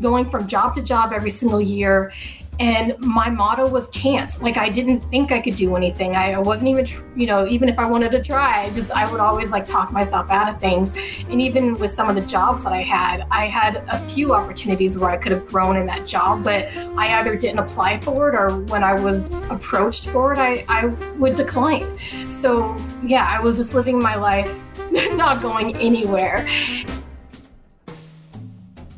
going from job to job every single year. And my motto was can't. Like i didn't think i could do anything. I wasn't even you know even if i wanted to try I just i would always like talk myself out of things. And even with some of the jobs that i had i had a few opportunities where i could have grown in that job but i either didn't apply for it or when i was approached for it i, I would decline. So yeah i was just living my life not going anywhere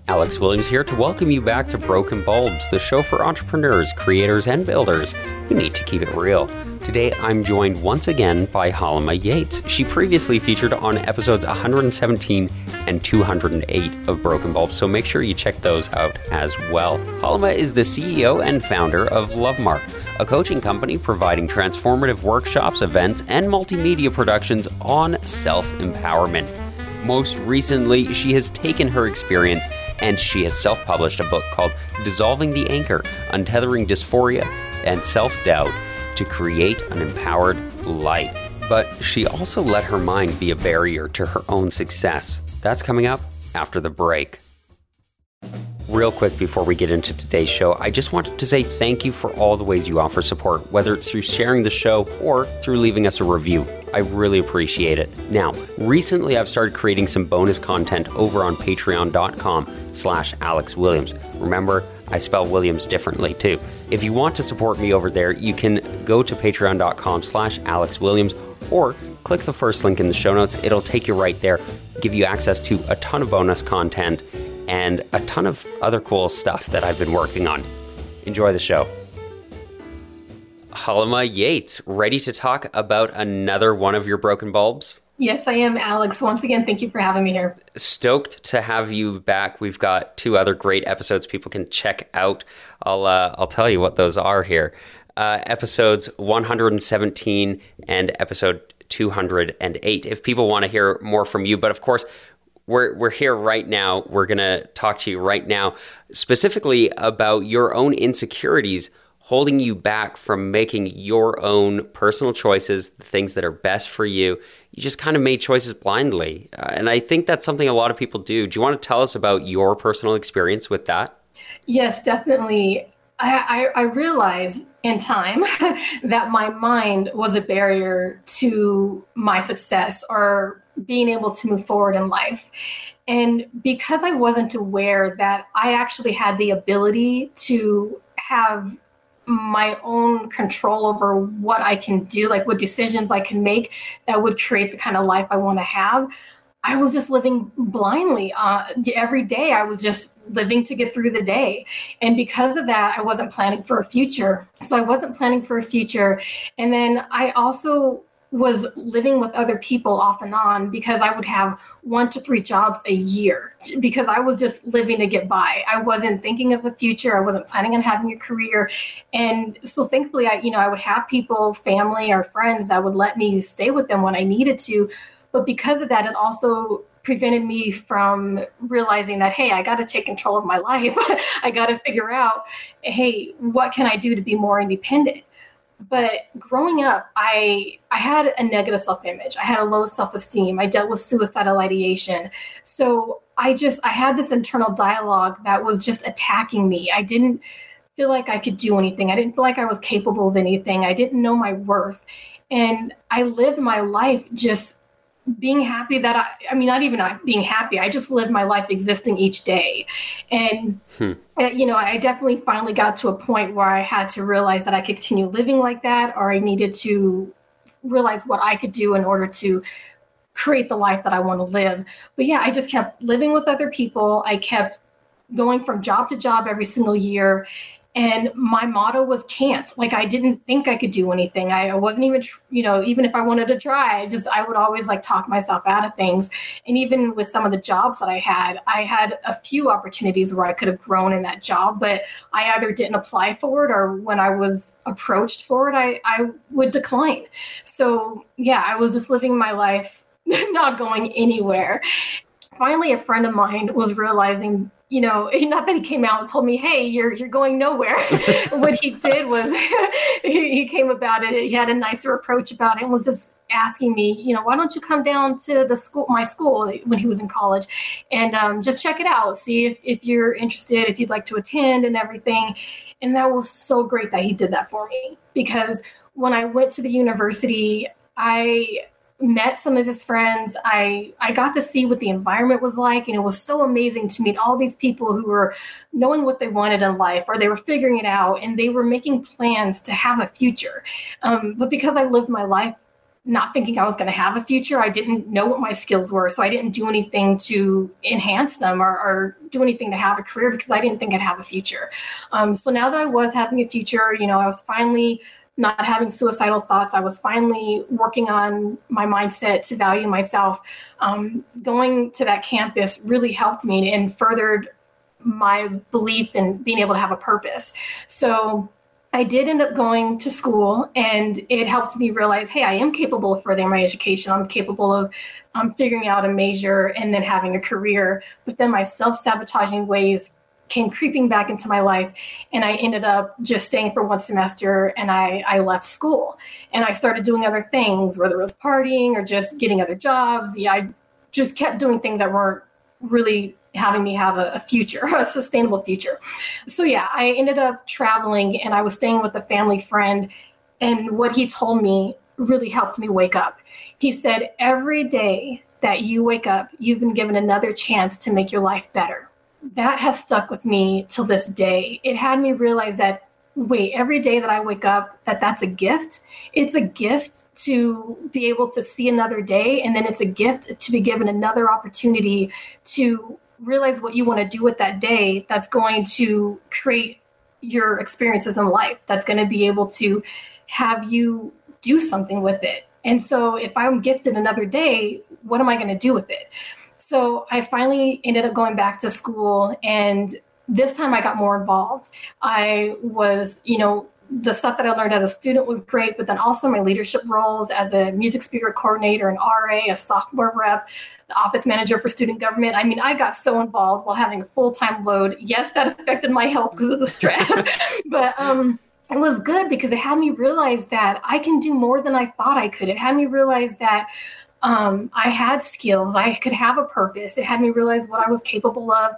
Alex Williams here to welcome you back to Broken Bulbs, the show for entrepreneurs, creators, and builders who need to keep it real. Today, I'm joined once again by Halima Yates. She previously featured on episodes 117 and 208 of Broken Bulbs, so make sure you check those out as well. Halima is the CEO and founder of Lovemark, a coaching company providing transformative workshops, events, and multimedia productions on self empowerment. Most recently, she has taken her experience and she has self published a book called Dissolving the Anchor Untethering Dysphoria and Self Doubt to Create an Empowered Life. But she also let her mind be a barrier to her own success. That's coming up after the break. Real quick before we get into today's show, I just wanted to say thank you for all the ways you offer support, whether it's through sharing the show or through leaving us a review. I really appreciate it. Now, recently I've started creating some bonus content over on patreon.com slash Alex Williams. Remember, I spell Williams differently too. If you want to support me over there, you can go to patreon.com slash Alex Williams or click the first link in the show notes. It'll take you right there, give you access to a ton of bonus content and a ton of other cool stuff that I've been working on. Enjoy the show. Halima Yates, ready to talk about another one of your broken bulbs? Yes, I am, Alex. Once again, thank you for having me here. Stoked to have you back. We've got two other great episodes people can check out. I'll uh, I'll tell you what those are here. Uh, episodes 117 and episode 208. If people want to hear more from you, but of course, we're we're here right now. We're gonna talk to you right now, specifically about your own insecurities holding you back from making your own personal choices, the things that are best for you. You just kind of made choices blindly. Uh, and I think that's something a lot of people do. Do you want to tell us about your personal experience with that? Yes, definitely. I, I, I realized in time that my mind was a barrier to my success or being able to move forward in life. And because I wasn't aware that I actually had the ability to have my own control over what I can do, like what decisions I can make that would create the kind of life I want to have. I was just living blindly. Uh, every day, I was just living to get through the day. And because of that, I wasn't planning for a future. So I wasn't planning for a future. And then I also was living with other people off and on because I would have one to three jobs a year because I was just living to get by. I wasn't thinking of the future. I wasn't planning on having a career. And so thankfully I, you know, I would have people, family or friends that would let me stay with them when I needed to. But because of that, it also prevented me from realizing that hey i got to take control of my life i got to figure out hey what can i do to be more independent but growing up i i had a negative self-image. I had a low self-esteem. I dealt with suicidal ideation. So i just i had this internal dialogue that was just attacking me. I didn't feel like i could do anything. I didn't feel like i was capable of anything. I didn't know my worth. And i lived my life just being happy that I, I mean, not even being happy, I just lived my life existing each day. And, hmm. Uh, you know, I definitely finally got to a point where I had to realize that I could continue living like that, or I needed to realize what I could do in order to create the life that I want to live. But yeah, I just kept living with other people. I kept going from job to job every single year and my motto was can't. Like i didn't think i could do anything. I wasn't even you know even if i wanted to try i just i would always like talk myself out of things. And even with some of the jobs that i had i had a few opportunities where i could have grown in that job but i either didn't apply for it or when i was approached for it i, I would decline. So yeah i was just living my life not going anywhere finally a friend of mine was realizing you know, not that he came out and told me, "Hey, you're you're going nowhere." what he did was he, he, came about it. He had a nicer approach about it and was just asking me, you know, why don't you come down to the school, my school, when he was in college, and um, just check it out, see if if you're interested, if you'd like to attend, and everything. And that was so great that he did that for me because when I went to the university, I met some of his friends. I I got to see what the environment was like, and it was so amazing to meet all these people who were knowing what they wanted in life, or they were figuring it out, and they were making plans to have a future. Um, but because I lived my life not thinking I was going to have a future, I didn't know what my skills were, so I didn't do anything to enhance them or, or do anything to have a career because I didn't think I'd have a future. Um, so now that I was having a future, you know, I was finally not having suicidal thoughts. I was finally working on my mindset to value myself. Um, going to that campus really helped me and furthered my belief in being able to have a purpose. So I did end up going to school, and it helped me realize, hey, I am capable of furthering my education. I'm capable of um, figuring out a major and then having a career. But then my self sabotaging ways came creeping back into my life and i ended up just staying for one semester and I, I left school. And i started doing other things whether it was partying or just getting other jobs. Yeah i just kept doing things that weren't really having me have a, a future a sustainable future. So yeah i ended up traveling and i was staying with a family friend and what he told me really helped me wake up. He said every day that you wake up you've been given another chance to make your life better that has stuck with me till this day. It had me realize that wait, every day that I wake up, that that's a gift. It's a gift to be able to see another day, and then it's a gift to be given another opportunity to realize what you want to do with that day. That's going to create your experiences in life. That's going to be able to have you do something with it. And so, if I'm gifted another day, what am I going to do with it? So I finally ended up going back to school and this time I got more involved. I was, you know, the stuff that I learned as a student was great, but then also my leadership roles as a music speaker coordinator, an RA, a sophomore rep, the office manager for student government. I mean, I got so involved while having a full time load. Yes, that affected my health because of the stress, but um, it was good because it had me realize that I can do more than I thought I could. It had me realize that um, I had skills, I could have a purpose. It had me realize what I was capable of.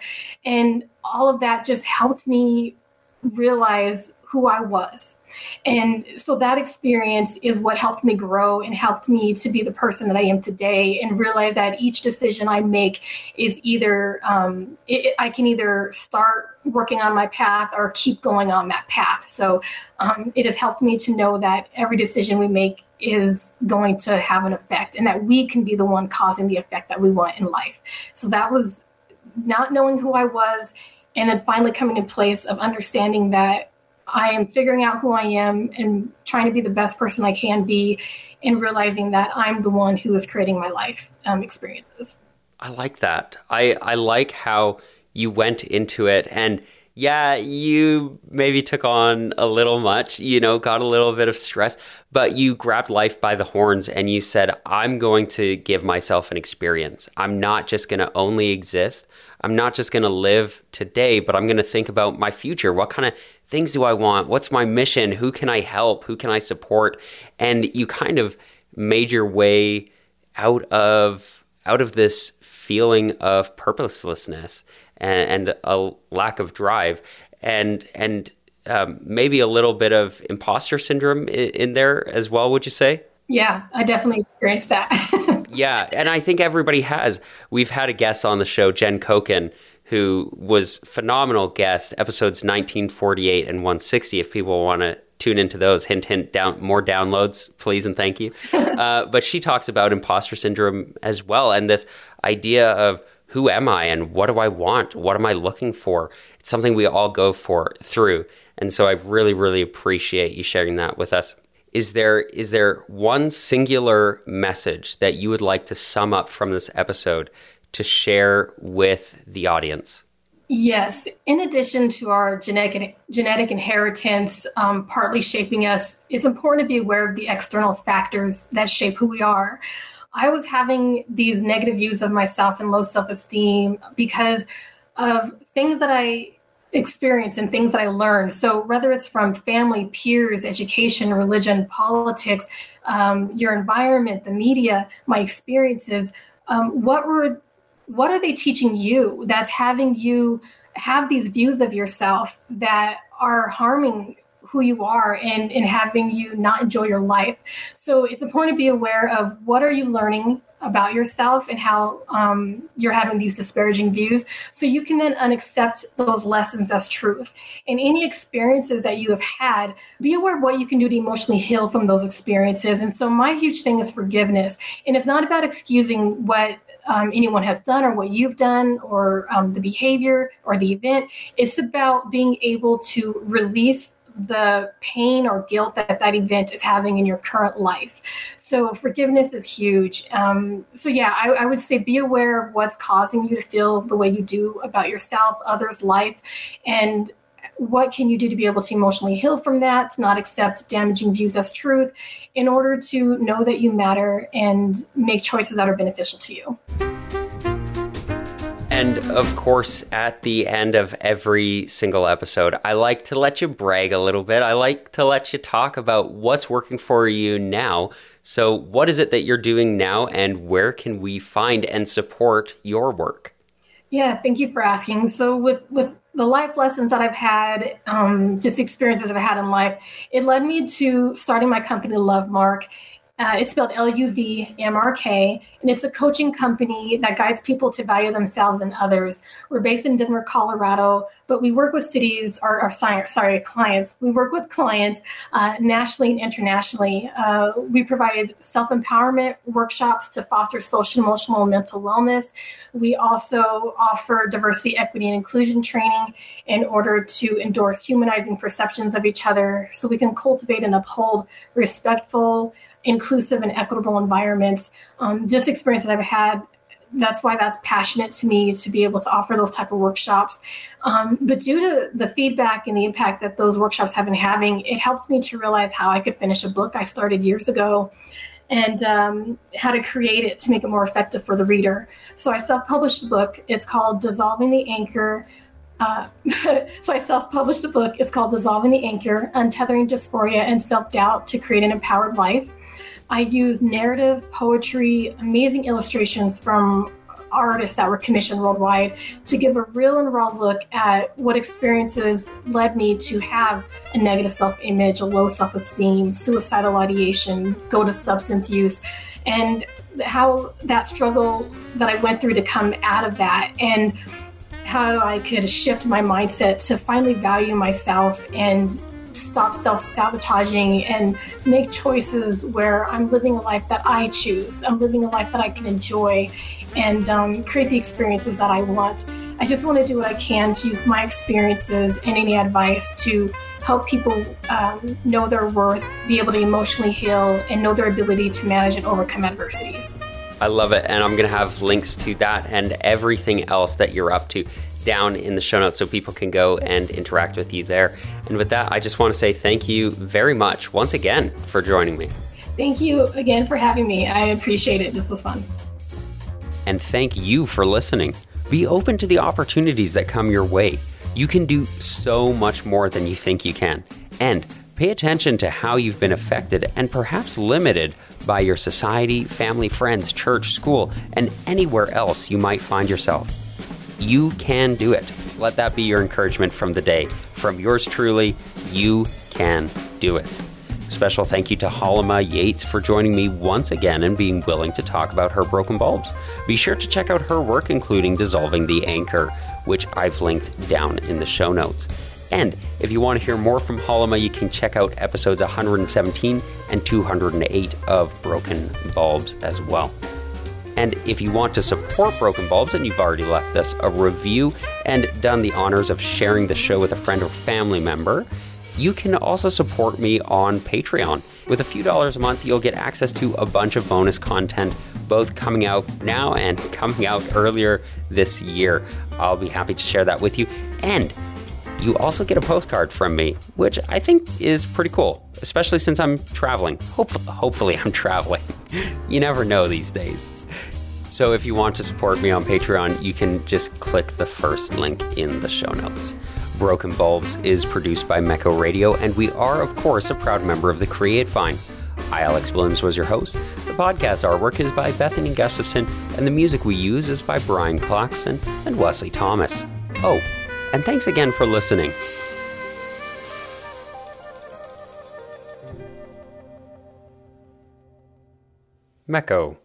And all of that just helped me realize who I was. And so that experience is what helped me grow and helped me to be the person that I am today and realize that each decision I make is either, um, it, I can either start working on my path or keep going on that path. So um, it has helped me to know that every decision we make is going to have an effect and that we can be the one causing the effect that we want in life. So that was not knowing who I was and then finally coming to place of understanding that I am figuring out who I am and trying to be the best person I can be and realizing that I'm the one who is creating my life um, experiences. I like that. I, I like how you went into it and yeah, you maybe took on a little much, you know, got a little bit of stress, but you grabbed life by the horns and you said, I'm going to give myself an experience. I'm not just going to only exist. I'm not just going to live today, but I'm going to think about my future. What kind of things do I want? What's my mission? Who can I help? Who can I support? And you kind of made your way out of out of this feeling of purposelessness and, and a lack of drive, and and um, maybe a little bit of imposter syndrome in, in there as well. Would you say? Yeah, I definitely experienced that. yeah, and I think everybody has. We've had a guest on the show, Jen Koken, who was phenomenal guest, episodes 1948 and 160. If people want to tune into those, hint, hint, down more downloads, please and thank you. uh, but she talks about imposter syndrome as well, and this idea of who am I and what do I want? What am I looking for? It's something we all go for through. And so I really, really appreciate you sharing that with us. Is there is there one singular message that you would like to sum up from this episode to share with the audience? Yes. In addition to our genetic genetic inheritance um, partly shaping us, it's important to be aware of the external factors that shape who we are. I was having these negative views of myself and low self esteem because of things that I experienced and things that I learned. So, whether it's from family, peers, education, religion, politics, um, your environment, the media, my experiences, um, what were what are they teaching you that's having you have these views of yourself that are harming who you are and, and having you not enjoy your life. So it's important to be aware of what are you learning about yourself and how um, you're having these disparaging views so you can then unaccept those lessons as truth. And any experiences that you have had be aware of what you can do to emotionally heal from those experiences. And so my huge thing is forgiveness. And it's not about excusing what um, anyone has done or what you've done or um, the behavior or the event it's about being able to release the pain or guilt that that event is having in your current life. So forgiveness is huge. Um, so yeah, I, I, would say be aware of what's causing you to feel the way you do about yourself, others' life, and what can you do to be able to emotionally heal from that, to not accept damaging views as truth, in order to know that you matter and make choices that are beneficial to you. And of course, at the end of every single episode, I like to let you brag a little bit. I like to let you talk about what's working for you now. So, what is it that you're doing now, and where can we find and support your work? Yeah, thank you for asking. So, with with the life lessons that I've had, um, just experiences I've had in life, it led me to starting my company, Lovemark. Uh, it's spelled L U V M R K, and it's a coaching company that guides people to value themselves and others. We're based in Denver, Colorado, but we work with cities, or, or sorry, clients. We work with clients uh, nationally and internationally. Uh, we provide self empowerment workshops to foster social, emotional, and mental wellness. We also offer diversity, equity, and inclusion training in order to endorse humanizing perceptions of each other so we can cultivate and uphold respectful inclusive and equitable environments. Um, just experience that I've had. That's why that's passionate to me to be able to offer those type of workshops. Um, but due to the feedback and the impact that those workshops have been having, it helps me to realize how I could finish a book I started years ago and um, how to create it to make it more effective for the reader. So I self-published a book. It's called Dissolving the Anchor. Uh, so I self-published a book. It's called Dissolving the Anchor: Untethering Dysphoria and Self-Doubt to Create an Empowered Life. I use narrative, poetry, amazing illustrations from artists that were commissioned worldwide to give a real and raw look at what experiences led me to have a negative self image, a low self esteem, suicidal ideation, go to substance use, and how that struggle that I went through to come out of that. And how I could shift my mindset to finally value myself and stop self sabotaging and make choices where I'm living a life that I choose. I'm living a life that I can enjoy and um, create the experiences that I want. I just want to do what I can to use my experiences and any advice to help people um, know their worth, be able to emotionally heal, and know their ability to manage and overcome adversities. I love it. And I'm going to have links to that and everything else that you're up to down in the show notes so people can go and interact with you there. And with that, I just want to say thank you very much once again for joining me. Thank you again for having me. I appreciate it. This was fun. And thank you for listening. Be open to the opportunities that come your way. You can do so much more than you think you can. And pay attention to how you've been affected and perhaps limited by your society, family, friends, church, school, and anywhere else you might find yourself. You can do it. Let that be your encouragement from the day. From yours truly, you can do it. Special thank you to Halima Yates for joining me once again and being willing to talk about her broken bulbs. Be sure to check out her work, including Dissolving the Anchor, which I've linked down in the show notes. And if you want to hear more from Halima, you can check out episodes 117 and 208 of Broken Bulbs as well. And if you want to support Broken Bulbs and you've already left us a review and done the honors of sharing the show with a friend or family member, you can also support me on Patreon. With a few dollars a month, you'll get access to a bunch of bonus content, both coming out now and coming out earlier this year. I'll be happy to share that with you. And you also get a postcard from me, which I think is pretty cool. Especially since I'm traveling. Hopefully, hopefully I'm traveling. you never know these days. So if you want to support me on Patreon, you can just click the first link in the show notes. Broken Bulbs is produced by Mecco Radio, and we are, of course, a proud member of the Create Fine. I, Alex Williams, was your host. The podcast artwork is by Bethany Gustafson, and the music we use is by Brian Clarkson and Wesley Thomas. Oh, and thanks again for listening. Mecco.